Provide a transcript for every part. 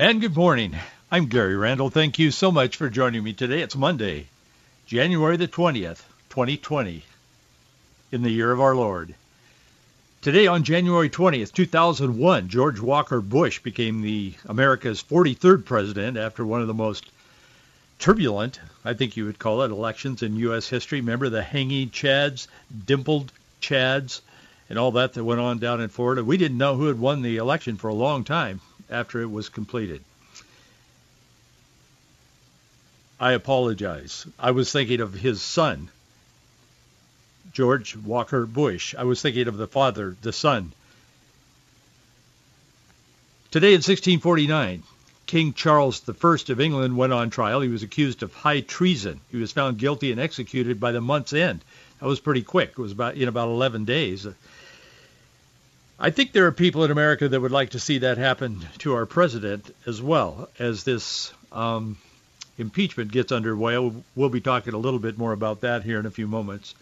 And good morning. I'm Gary Randall. Thank you so much for joining me today. It's Monday, January the 20th, 2020, in the year of our Lord. Today on January 20th, 2001, George Walker Bush became the America's 43rd president after one of the most turbulent, I think you would call it, elections in U.S. history. Remember the hanging Chads, dimpled Chads, and all that that went on down in Florida? We didn't know who had won the election for a long time after it was completed. I apologize. I was thinking of his son, George Walker Bush. I was thinking of the father, the son. Today in 1649, King Charles I of England went on trial. He was accused of high treason. He was found guilty and executed by the month's end. That was pretty quick. It was about in about 11 days. I think there are people in America that would like to see that happen to our president as well as this um, impeachment gets underway. We'll be talking a little bit more about that here in a few moments.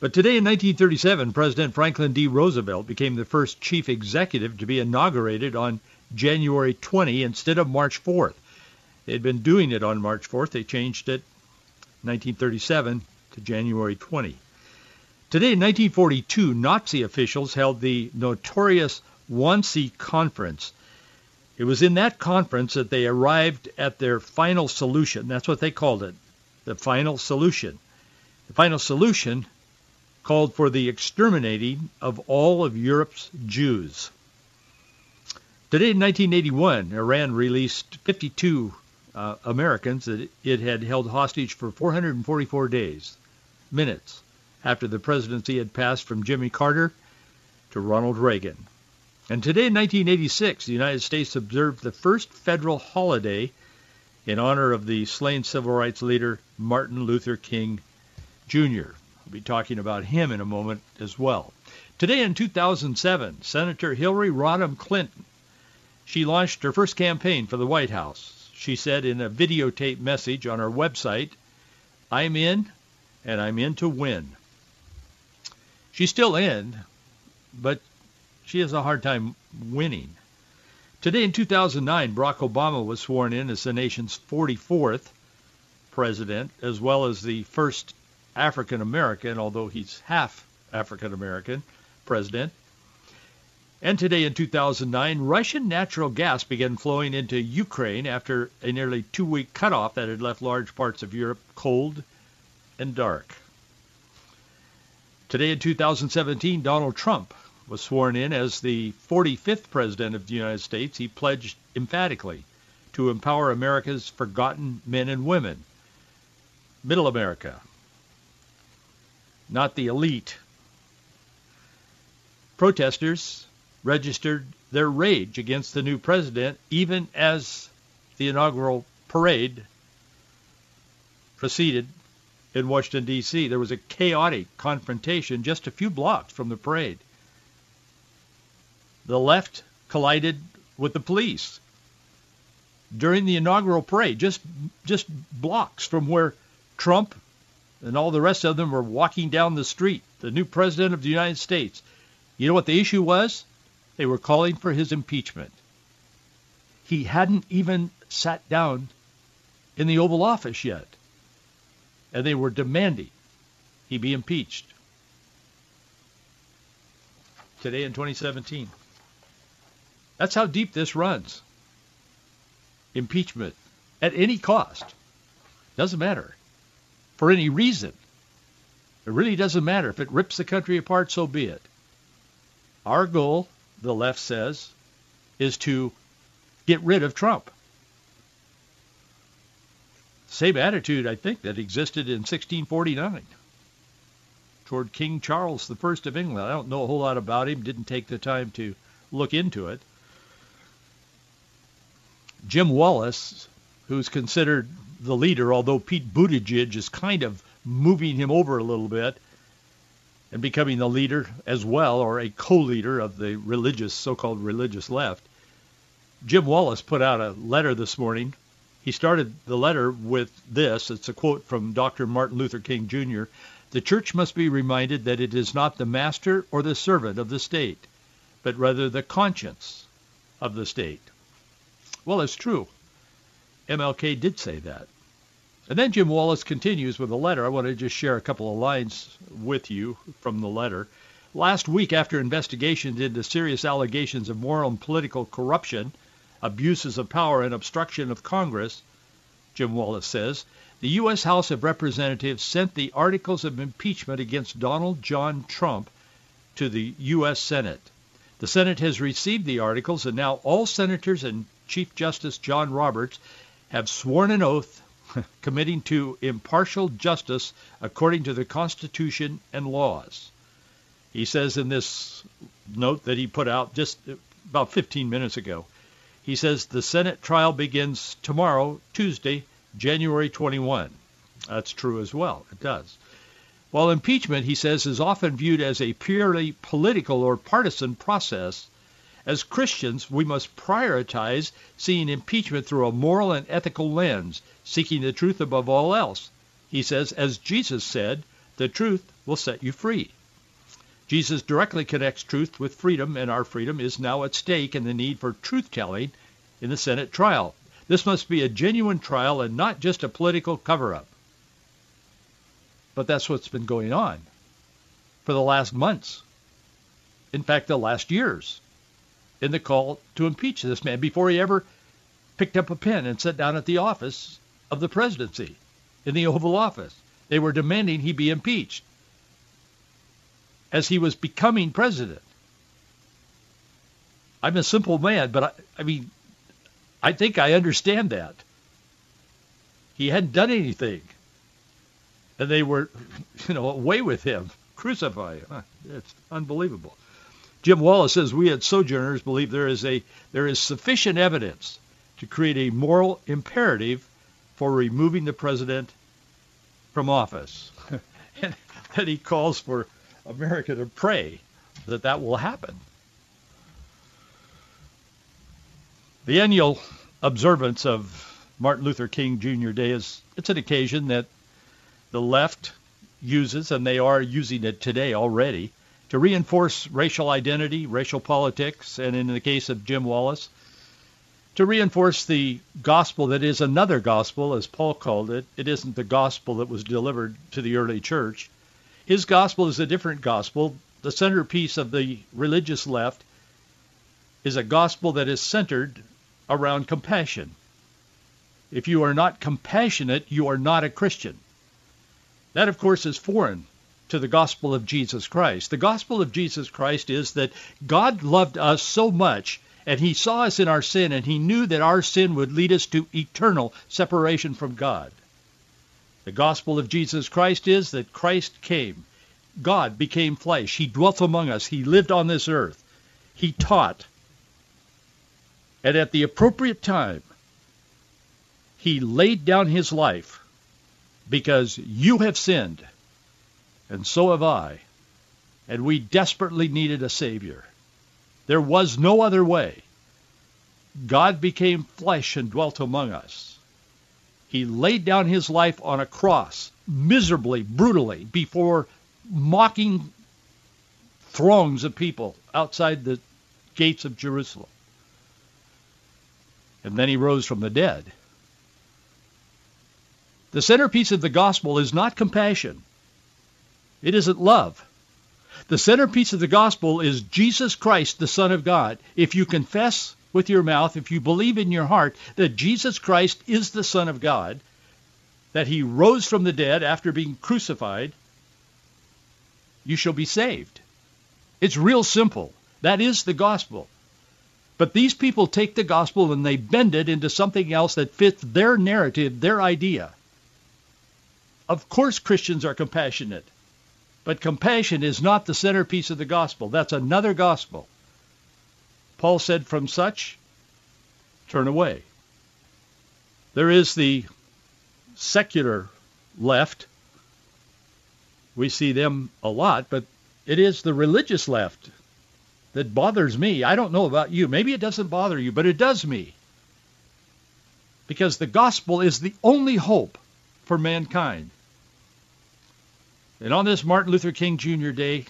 But today in 1937, President Franklin D. Roosevelt became the first chief executive to be inaugurated on January 20 instead of March 4th. They'd been doing it on March 4th. They changed it 1937 to January 20. Today, in 1942, Nazi officials held the notorious Wannsee Conference. It was in that conference that they arrived at their final solution. That's what they called it, the final solution. The final solution called for the exterminating of all of Europe's Jews. Today, in 1981, Iran released 52 uh, Americans that it had held hostage for 444 days, minutes after the presidency had passed from Jimmy Carter to Ronald Reagan. And today in 1986, the United States observed the first federal holiday in honor of the slain civil rights leader Martin Luther King Jr. We'll be talking about him in a moment as well. Today in 2007, Senator Hillary Rodham Clinton, she launched her first campaign for the White House. She said in a videotape message on her website, I'm in and I'm in to win. She's still in, but she has a hard time winning. Today in 2009, Barack Obama was sworn in as the nation's 44th president, as well as the first African American, although he's half African American, president. And today in 2009, Russian natural gas began flowing into Ukraine after a nearly two-week cutoff that had left large parts of Europe cold and dark. Today in 2017, Donald Trump was sworn in as the 45th President of the United States. He pledged emphatically to empower America's forgotten men and women, middle America, not the elite. Protesters registered their rage against the new president even as the inaugural parade proceeded in Washington, D.C. There was a chaotic confrontation just a few blocks from the parade. The left collided with the police during the inaugural parade, just just blocks from where Trump and all the rest of them were walking down the street, the new president of the United States. You know what the issue was? They were calling for his impeachment. He hadn't even sat down in the Oval Office yet and they were demanding he be impeached. Today in 2017. That's how deep this runs. Impeachment at any cost. Doesn't matter. For any reason. It really doesn't matter. If it rips the country apart, so be it. Our goal, the left says, is to get rid of Trump. Same attitude, I think, that existed in 1649 toward King Charles I of England. I don't know a whole lot about him, didn't take the time to look into it. Jim Wallis, who's considered the leader, although Pete Buttigieg is kind of moving him over a little bit and becoming the leader as well, or a co-leader of the religious, so-called religious left. Jim Wallis put out a letter this morning. He started the letter with this. It's a quote from Dr. Martin Luther King Jr. The church must be reminded that it is not the master or the servant of the state, but rather the conscience of the state. Well, it's true. MLK did say that. And then Jim Wallis continues with a letter. I want to just share a couple of lines with you from the letter. Last week, after investigations into serious allegations of moral and political corruption, abuses of power, and obstruction of Congress, Jim Wallis says, the U.S. House of Representatives sent the articles of impeachment against Donald John Trump to the U.S. Senate. The Senate has received the articles, and now all senators and Chief Justice John Roberts have sworn an oath committing to impartial justice according to the Constitution and laws. He says in this note that he put out just about 15 minutes ago, he says the Senate trial begins tomorrow, Tuesday, January 21. That's true as well. It does. While impeachment, he says, is often viewed as a purely political or partisan process, as Christians, we must prioritize seeing impeachment through a moral and ethical lens, seeking the truth above all else. He says, as Jesus said, the truth will set you free. Jesus directly connects truth with freedom, and our freedom is now at stake in the need for truth-telling in the Senate trial. This must be a genuine trial and not just a political cover-up. But that's what's been going on for the last months. In fact, the last years in the call to impeach this man before he ever picked up a pen and sat down at the office of the presidency in the Oval Office. They were demanding he be impeached as he was becoming president. I'm a simple man, but I, I mean, I think I understand that. He hadn't done anything. And they were, you know, away with him, crucify him. It's unbelievable. Jim Wallis says we at Sojourners believe there is a there is sufficient evidence to create a moral imperative for removing the president from office. and that he calls for America to pray that that will happen. The annual observance of Martin Luther King Jr. Day is it's an occasion that the left uses, and they are using it today already, to reinforce racial identity, racial politics, and in the case of Jim Wallis, to reinforce the gospel that is another gospel, as Paul called it. It isn't the gospel that was delivered to the early church. His gospel is a different gospel. The centerpiece of the religious left is a gospel that is centered around compassion. If you are not compassionate, you are not a Christian. That, of course, is foreign to the gospel of Jesus Christ. The gospel of Jesus Christ is that God loved us so much and he saw us in our sin and he knew that our sin would lead us to eternal separation from God. The gospel of Jesus Christ is that Christ came. God became flesh. He dwelt among us. He lived on this earth. He taught. And at the appropriate time, he laid down his life because you have sinned and so have I. And we desperately needed a Savior. There was no other way. God became flesh and dwelt among us. He laid down his life on a cross, miserably, brutally, before mocking throngs of people outside the gates of Jerusalem. And then he rose from the dead. The centerpiece of the gospel is not compassion. It isn't love. The centerpiece of the gospel is Jesus Christ, the Son of God. If you confess with your mouth, if you believe in your heart that Jesus Christ is the Son of God, that he rose from the dead after being crucified, you shall be saved. It's real simple. That is the gospel. But these people take the gospel and they bend it into something else that fits their narrative, their idea. Of course Christians are compassionate. But compassion is not the centerpiece of the gospel. That's another gospel. Paul said, from such, turn away. There is the secular left. We see them a lot, but it is the religious left that bothers me. I don't know about you. Maybe it doesn't bother you, but it does me. Because the gospel is the only hope for mankind. And on this Martin Luther King Jr. Day,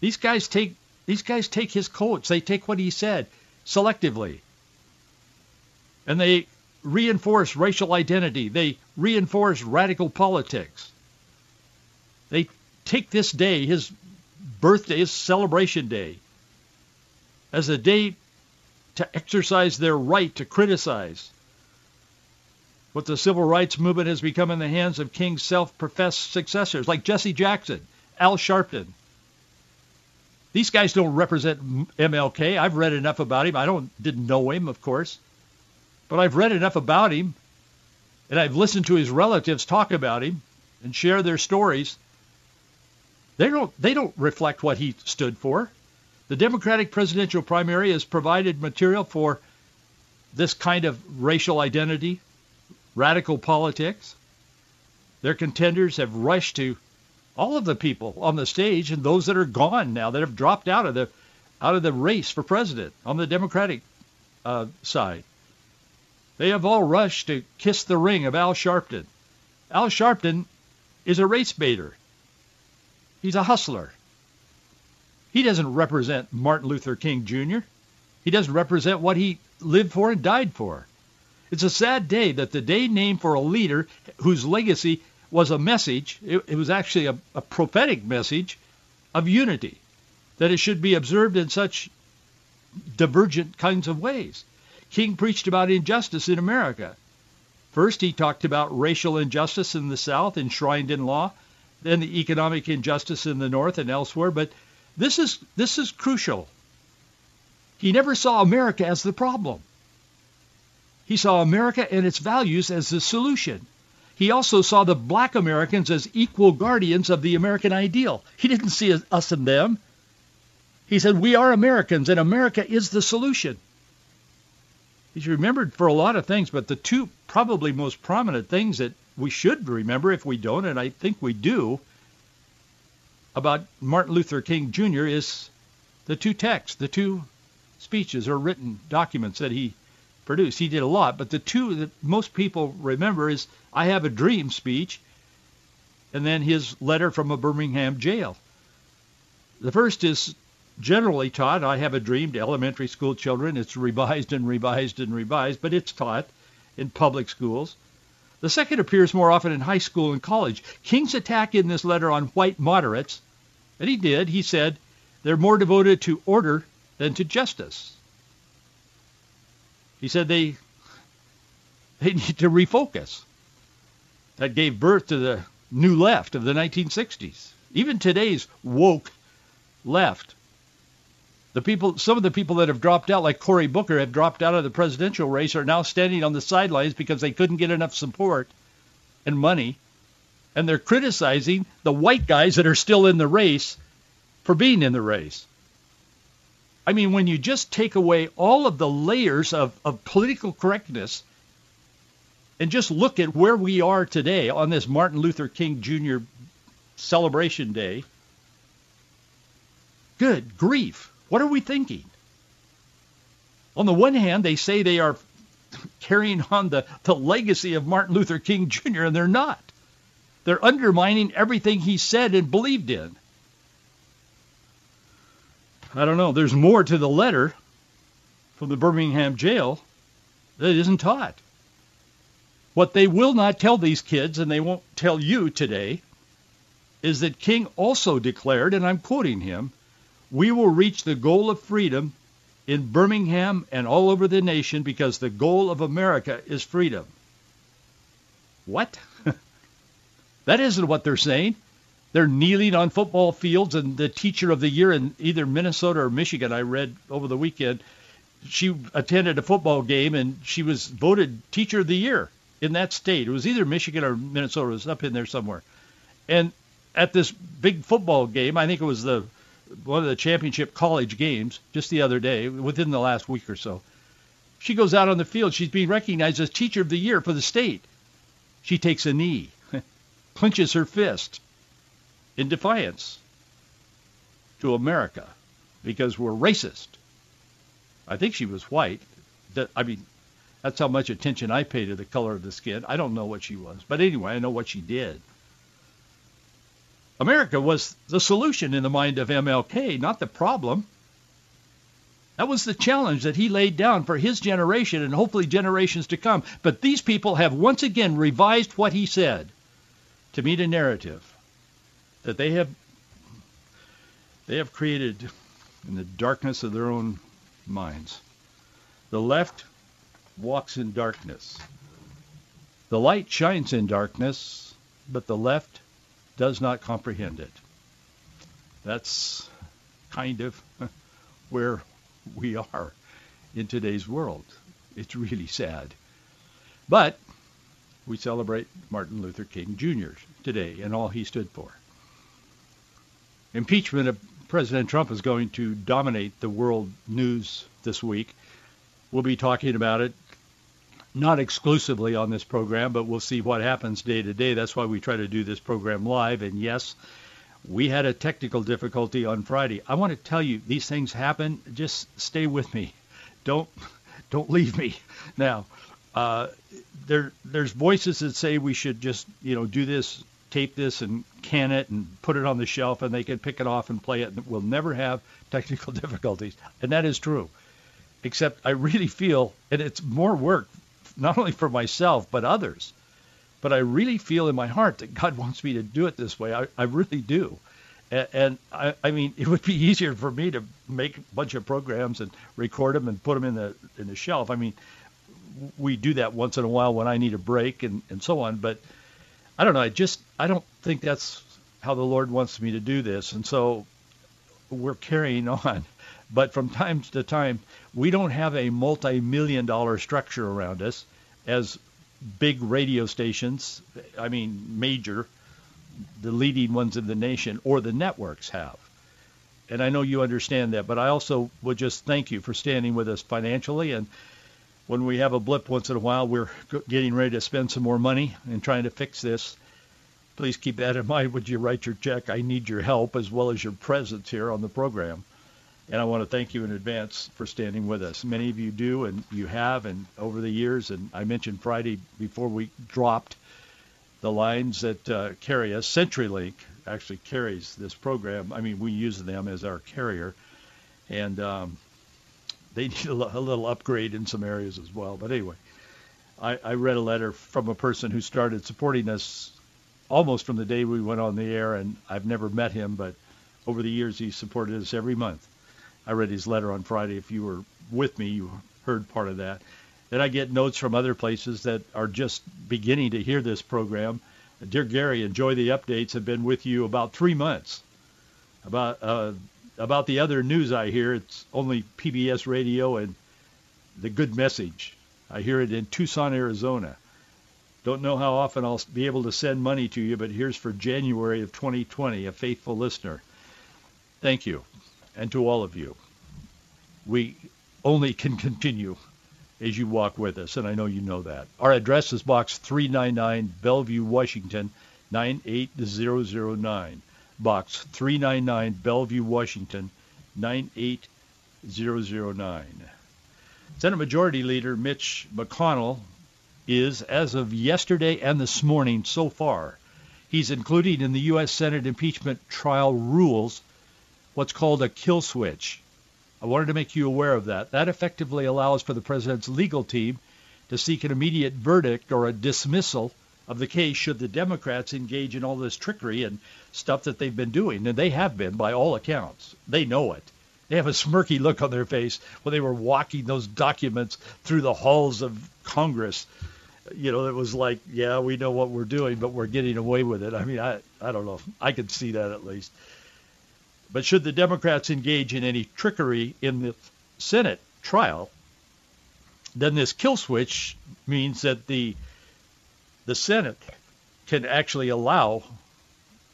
these guys take these guys take his quotes. They take what he said selectively. And they reinforce racial identity. They reinforce radical politics. They take this day, his birthday, his celebration day, as a day to exercise their right to criticize what the civil rights movement has become in the hands of King's self-professed successors, like Jesse Jackson, Al Sharpton. These guys don't represent MLK. I've read enough about him. I don't didn't know him, of course. But I've read enough about him, and I've listened to his relatives talk about him and share their stories. They don't they don't reflect what he stood for. The Democratic presidential primary has provided material for this kind of racial identity, radical politics. Their contenders have rushed to all of the people on the stage and those that are gone now that have dropped out of the out of the race for president on the Democratic uh, side. They have all rushed to kiss the ring of Al Sharpton. Al Sharpton is a race baiter. He's a hustler. He doesn't represent Martin Luther King Jr. He doesn't represent what he lived for and died for. It's a sad day that the day named for a leader whose legacy was a message, it, it was actually a, a prophetic message of unity, that it should be observed in such divergent kinds of ways. King preached about injustice in America. First, he talked about racial injustice in the South, enshrined in law, then the economic injustice in the North and elsewhere. But this is this is crucial. He never saw America as the problem. He saw America and its values as the solution. He also saw the black Americans as equal guardians of the American ideal. He didn't see us and them. He said, we are Americans and America is the solution. He's remembered for a lot of things, but the two probably most prominent things that we should remember if we don't, and I think we do, about Martin Luther King Jr. is the two texts, the two speeches or written documents that he produced. He did a lot, but the two that most people remember is I Have a Dream speech and then his letter from a Birmingham jail. The first is generally taught. I have a dream to elementary school children. It's revised and revised and revised, but it's taught in public schools. The second appears more often in high school and college. King's attack in this letter on white moderates, and he did, he said, they're more devoted to order than to justice. He said they they need to refocus. That gave birth to the new left of the 1960s. Even today's woke left the people, some of the people that have dropped out, like Cory Booker, have dropped out of the presidential race, are now standing on the sidelines because they couldn't get enough support and money, and they're criticizing the white guys that are still in the race for being in the race. I mean, when you just take away all of the layers of, of political correctness and just look at where we are today on this Martin Luther King Jr. celebration day, good grief. What are we thinking? On the one hand, they say they are carrying on the, the legacy of Martin Luther King Jr., and they're not. They're undermining everything he said and believed in. I don't know. There's more to the letter from the Birmingham jail that isn't taught. What they will not tell these kids, and they won't tell you today, is that King also declared, and I'm quoting him, we will reach the goal of freedom in Birmingham and all over the nation because the goal of America is freedom. What? that isn't what they're saying. They're kneeling on football fields, and the teacher of the year in either Minnesota or Michigan, I read over the weekend, she attended a football game and she was voted teacher of the year in that state. It was either Michigan or Minnesota. It was up in there somewhere. And at this big football game, I think it was the one of the championship college games just the other day, within the last week or so. She goes out on the field. She's being recognized as Teacher of the Year for the state. She takes a knee, clenches her fist in defiance to America because we're racist. I think she was white. That I mean, that's how much attention I pay to the color of the skin. I don't know what she was, but anyway, I know what she did. America was the solution in the mind of MLK, not the problem. That was the challenge that he laid down for his generation and hopefully generations to come. But these people have once again revised what he said to meet a narrative that they have they have created in the darkness of their own minds. The left walks in darkness. The light shines in darkness, but the left does not comprehend it. That's kind of where we are in today's world. It's really sad. But we celebrate Martin Luther King Jr. today and all he stood for. Impeachment of President Trump is going to dominate the world news this week. We'll be talking about it not exclusively on this program, but we'll see what happens day to day. That's why we try to do this program live. And yes, we had a technical difficulty on Friday. I want to tell you, these things happen. Just stay with me. Don't don't leave me. Now, uh, there there's voices that say we should just you know do this tape this and can it and put it on the shelf and they can pick it off and play it and we'll never have technical difficulties. And that is true. Except I really feel, and it's more work, not only for myself, but others. But I really feel in my heart that God wants me to do it this way. I, I really do. And, and I, I mean, it would be easier for me to make a bunch of programs and record them and put them in the in the shelf. I mean, we do that once in a while when I need a break and, and so on. But I don't know. I just I don't think that's how the Lord wants me to do this, and so we're carrying on. But from time to time, we don't have a multi-million dollar structure around us as big radio stations. I mean, major, the leading ones in the nation, or the networks have. And I know you understand that, but I also would just thank you for standing with us financially and when we have a blip once in a while, we're getting ready to spend some more money and trying to fix this. Please keep that in mind when you write your check. I need your help as well as your presence here on the program. And I want to thank you in advance for standing with us. Many of you do, and you have, and over the years. And I mentioned Friday before we dropped the lines that uh, carry us. CenturyLink actually carries this program. I mean, we use them as our carrier. And um, they need a, little upgrade in some areas as well. But anyway, I, I read a letter from a person who started supporting us almost from the day we went on the air, and I've never met him, but over the years he supported us every month. I read his letter on Friday. If you were with me, you heard part of that. Then I get notes from other places that are just beginning to hear this program. Dear Gary, enjoy the updates. Have been with you about three months. About uh, about the other news I hear, it's only PBS radio and the good message. I hear it in Tucson, Arizona. Don't know how often I'll be able to send money to you, but here's for January of 2020, a faithful listener. Thank you. And to all of you. We only can continue as you walk with us, and I know you know that. Our address is Box 399, Bellevue, Washington, 98009. Box 399, Bellevue, Washington, 98009. Senate Majority Leader Mitch McConnell is, as of yesterday and this morning so far, he's including in the U.S. Senate impeachment trial rules what's called a kill switch. I wanted to make you aware of that. That effectively allows for the president's legal team to seek an immediate verdict or a dismissal of the case should the Democrats engage in all this trickery and stuff that they've been doing, and they have been by all accounts. They know it. They have a smirky look on their face when they were walking those documents through the halls of Congress. You know, it was like, yeah, we know what we're doing, but we're getting away with it. I mean, I, I don't know. I could see that at least. But should the Democrats engage in any trickery in the Senate trial, then this kill switch means that the the Senate can actually allow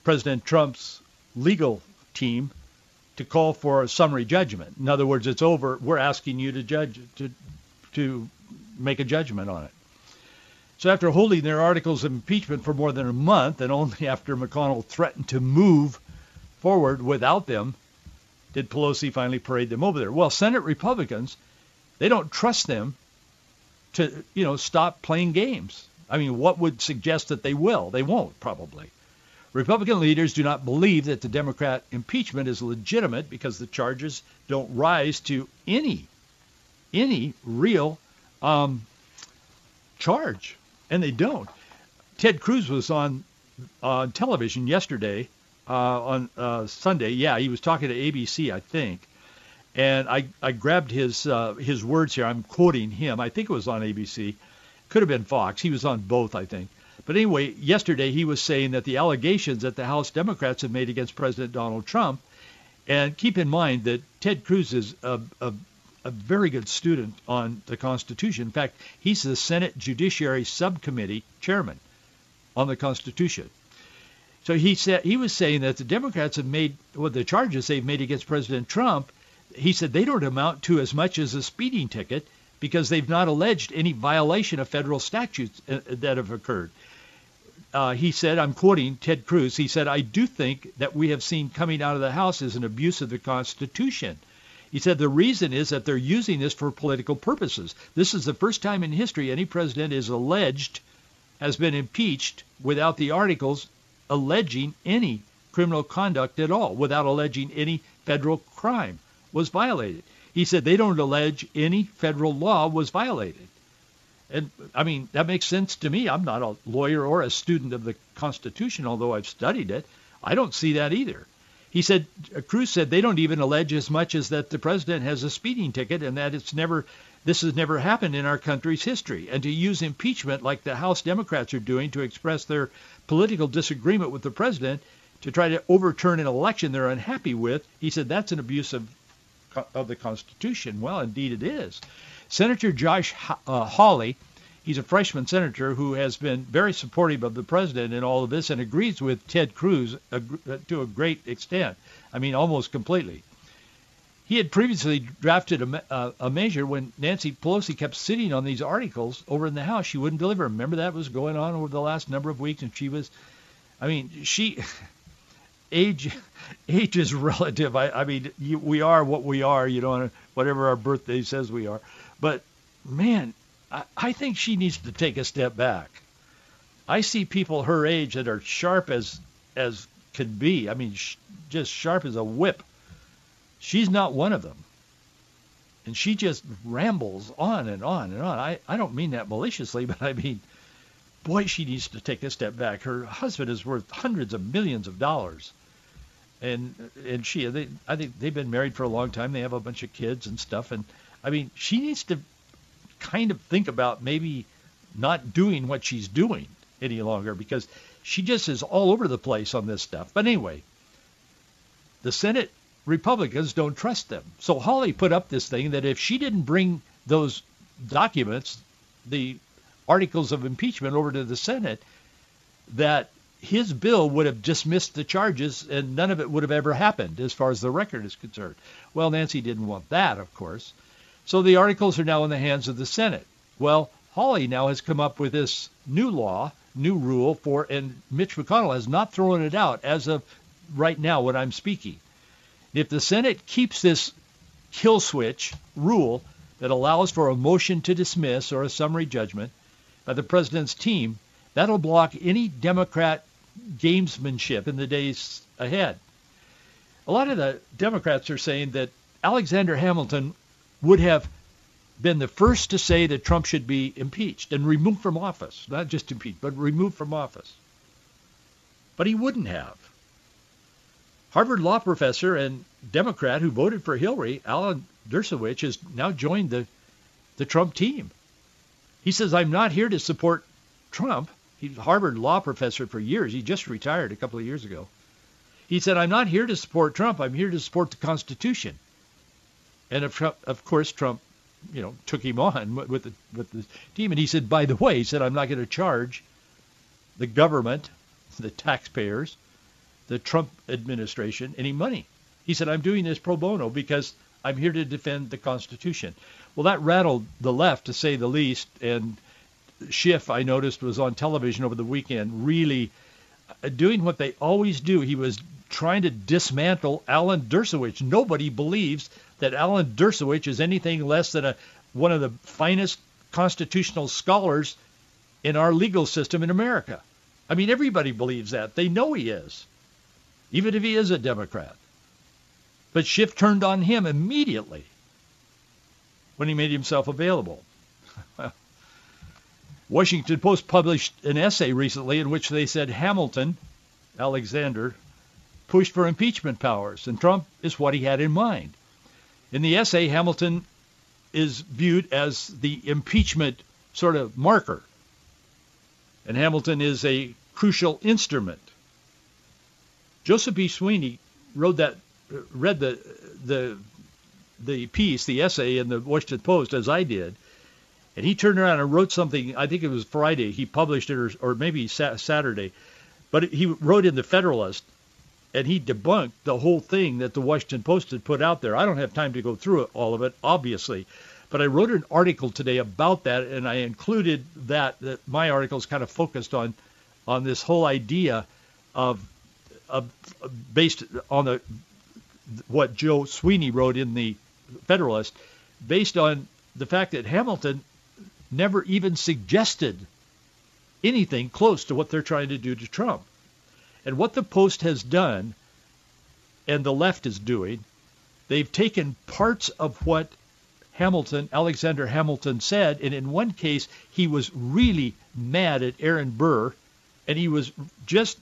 President Trump's legal team to call for a summary judgment. In other words, it's over. We're asking you to judge to to make a judgment on it. So after holding their articles of impeachment for more than a month, and only after McConnell threatened to move forward without them, did Pelosi finally parade them over there. Well, Senate Republicans, they don't trust them to, you know, stop playing games. I mean, what would suggest that they will? They won't, probably. Republican leaders do not believe that the Democrat impeachment is legitimate because the charges don't rise to any, any real um, charge and they don't. Ted Cruz was on on television yesterday uh, on uh, Sunday. Yeah, he was talking to ABC, I think, and I I grabbed his uh, his words here. I'm quoting him. I think it was on ABC. Could have been Fox. He was on both, I think. But anyway, yesterday he was saying that the allegations that the House Democrats have made against President Donald Trump, and keep in mind that Ted Cruz is a, a a very good student on the Constitution. In fact, he's the Senate Judiciary Subcommittee chairman on the Constitution. So he said he was saying that the Democrats have made well, the charges they've made against President Trump. He said they don't amount to as much as a speeding ticket because they've not alleged any violation of federal statutes uh, that have occurred. Uh, he said, I'm quoting Ted Cruz, he said, I do think that we have seen coming out of the House is an abuse of the Constitution. He said the reason is that they're using this for political purposes. This is the first time in history any president is alleged, has been impeached without the articles alleging any criminal conduct at all, without alleging any federal crime was violated. He said they don't allege any federal law was violated. And I mean, that makes sense to me. I'm not a lawyer or a student of the Constitution, although I've studied it. I don't see that either. He said, uh, Cruz said they don't even allege as much as that the president has a speeding ticket and that it's never, this has never happened in our country's history. And to use impeachment like the House Democrats are doing to express their political disagreement with the president to try to overturn an election they're unhappy with, he said that's an abuse of, of the Constitution. Well, indeed it is. Senator Josh uh, Hawley He's a freshman senator who has been very supportive of the president in all of this and agrees with Ted Cruz to a great extent. I mean, almost completely. He had previously drafted a, a, a, measure when Nancy Pelosi kept sitting on these articles over in the House. She wouldn't deliver. Remember that was going on over the last number of weeks, and she was, I mean, she, age, age is relative. I, I mean, you, we are what we are, you know, whatever our birthday says we are. But man, I, I think she needs to take a step back. I see people her age that are sharp as as can be. I mean, sh- just sharp as a whip. She's not one of them. And she just rambles on and on and on. I, I don't mean that maliciously, but I mean, boy, she needs to take a step back. Her husband is worth hundreds of millions of dollars. And and she, they, I think they've been married for a long time. They have a bunch of kids and stuff. And I mean, she needs to kind of think about maybe not doing what she's doing any longer because she just is all over the place on this stuff. But anyway, the Senate Republicans don't trust them. So Hawley put up this thing that if she didn't bring those documents, the articles of impeachment over to the Senate, that his bill would have dismissed the charges and none of it would have ever happened as far as the record is concerned. Well, Nancy didn't want that, of course. So the articles are now in the hands of the Senate. Well, Hawley now has come up with this new law, new rule for, and Mitch McConnell has not thrown it out as of right now when I'm speaking. If the Senate keeps this kill switch rule that allows for a motion to dismiss or a summary judgment by the president's team, that'll block any Democrat gamesmanship in the days ahead. A lot of the Democrats are saying that Alexander Hamilton would have been the first to say that Trump should be impeached and removed from office, not just impeached, but removed from office. But he wouldn't have. Harvard law professor and Democrat who voted for Hillary, Alan Dershowitz, has now joined the, the Trump team. He says, I'm not here to support Trump. He's a Harvard law professor for years. He just retired a couple of years ago. He said, I'm not here to support Trump. I'm here to support the Constitution. And of, of course, Trump, you know, took him on with the with the team, and he said, by the way, he said, I'm not going to charge the government, the taxpayers, the Trump administration any money. He said, I'm doing this pro bono because I'm here to defend the Constitution. Well, that rattled the left, to say the least. And Schiff, I noticed, was on television over the weekend, really uh, doing what they always do. He was trying to dismantle Alan Dershowitz. Nobody believes that Alan Dershowitz is anything less than a, one of the finest constitutional scholars in our legal system in America. I mean, everybody believes that. They know he is, even if he is a Democrat. But Schiff turned on him immediately when he made himself available. Washington Post published an essay recently in which they said Hamilton, Alexander, pushed for impeachment powers, and Trump is what he had in mind. In the essay, Hamilton is viewed as the impeachment sort of marker, and Hamilton is a crucial instrument. Joseph B. Sweeney wrote that, uh, read the the the piece, the essay in the Washington Post, as I did, and he turned around and wrote something. I think it was Friday. He published it, or, or maybe Saturday, but he wrote in the Federalist, and he debunked the whole thing that the Washington Post had put out there. I don't have time to go through it, all of it, obviously, but I wrote an article today about that, and I included that. That my article is kind of focused on on this whole idea of of based on the what Joe Sweeney wrote in the Federalist, based on the fact that Hamilton never even suggested anything close to what they're trying to do to Trump. And what the Post has done, and the left is doing, they've taken parts of what Hamilton, Alexander Hamilton said, and in one case he was really mad at Aaron Burr, and he was just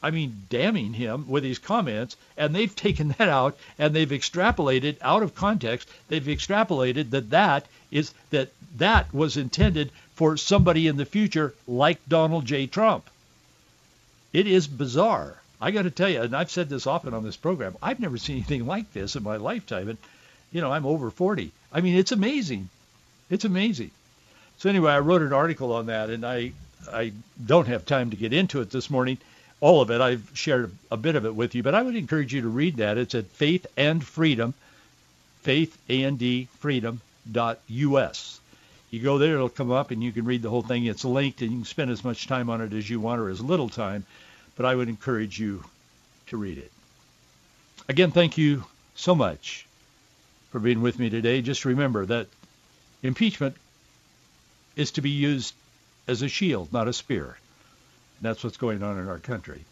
I mean, damning him with his comments, and they've taken that out and they've extrapolated out of context. They've extrapolated that that is that that was intended for somebody in the future like Donald J. Trump. It is bizarre. I got to tell you, and I've said this often on this program. I've never seen anything like this in my lifetime, and you know I'm over 40. I mean, it's amazing. It's amazing. So anyway, I wrote an article on that, and I I don't have time to get into it this morning all of it. I've shared a bit of it with you, but I would encourage you to read that. It's at Faith and Freedom, faith You go there, it'll come up, and you can read the whole thing. It's linked, and you can spend as much time on it as you want or as little time, but I would encourage you to read it. Again, thank you so much for being with me today. Just remember that impeachment is to be used as a shield, not a spear. That's what's going on in our country.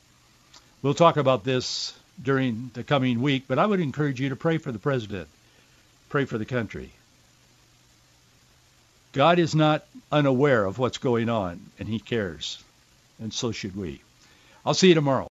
We'll talk about this during the coming week, but I would encourage you to pray for the president. Pray for the country. God is not unaware of what's going on, and he cares, and so should we. I'll see you tomorrow.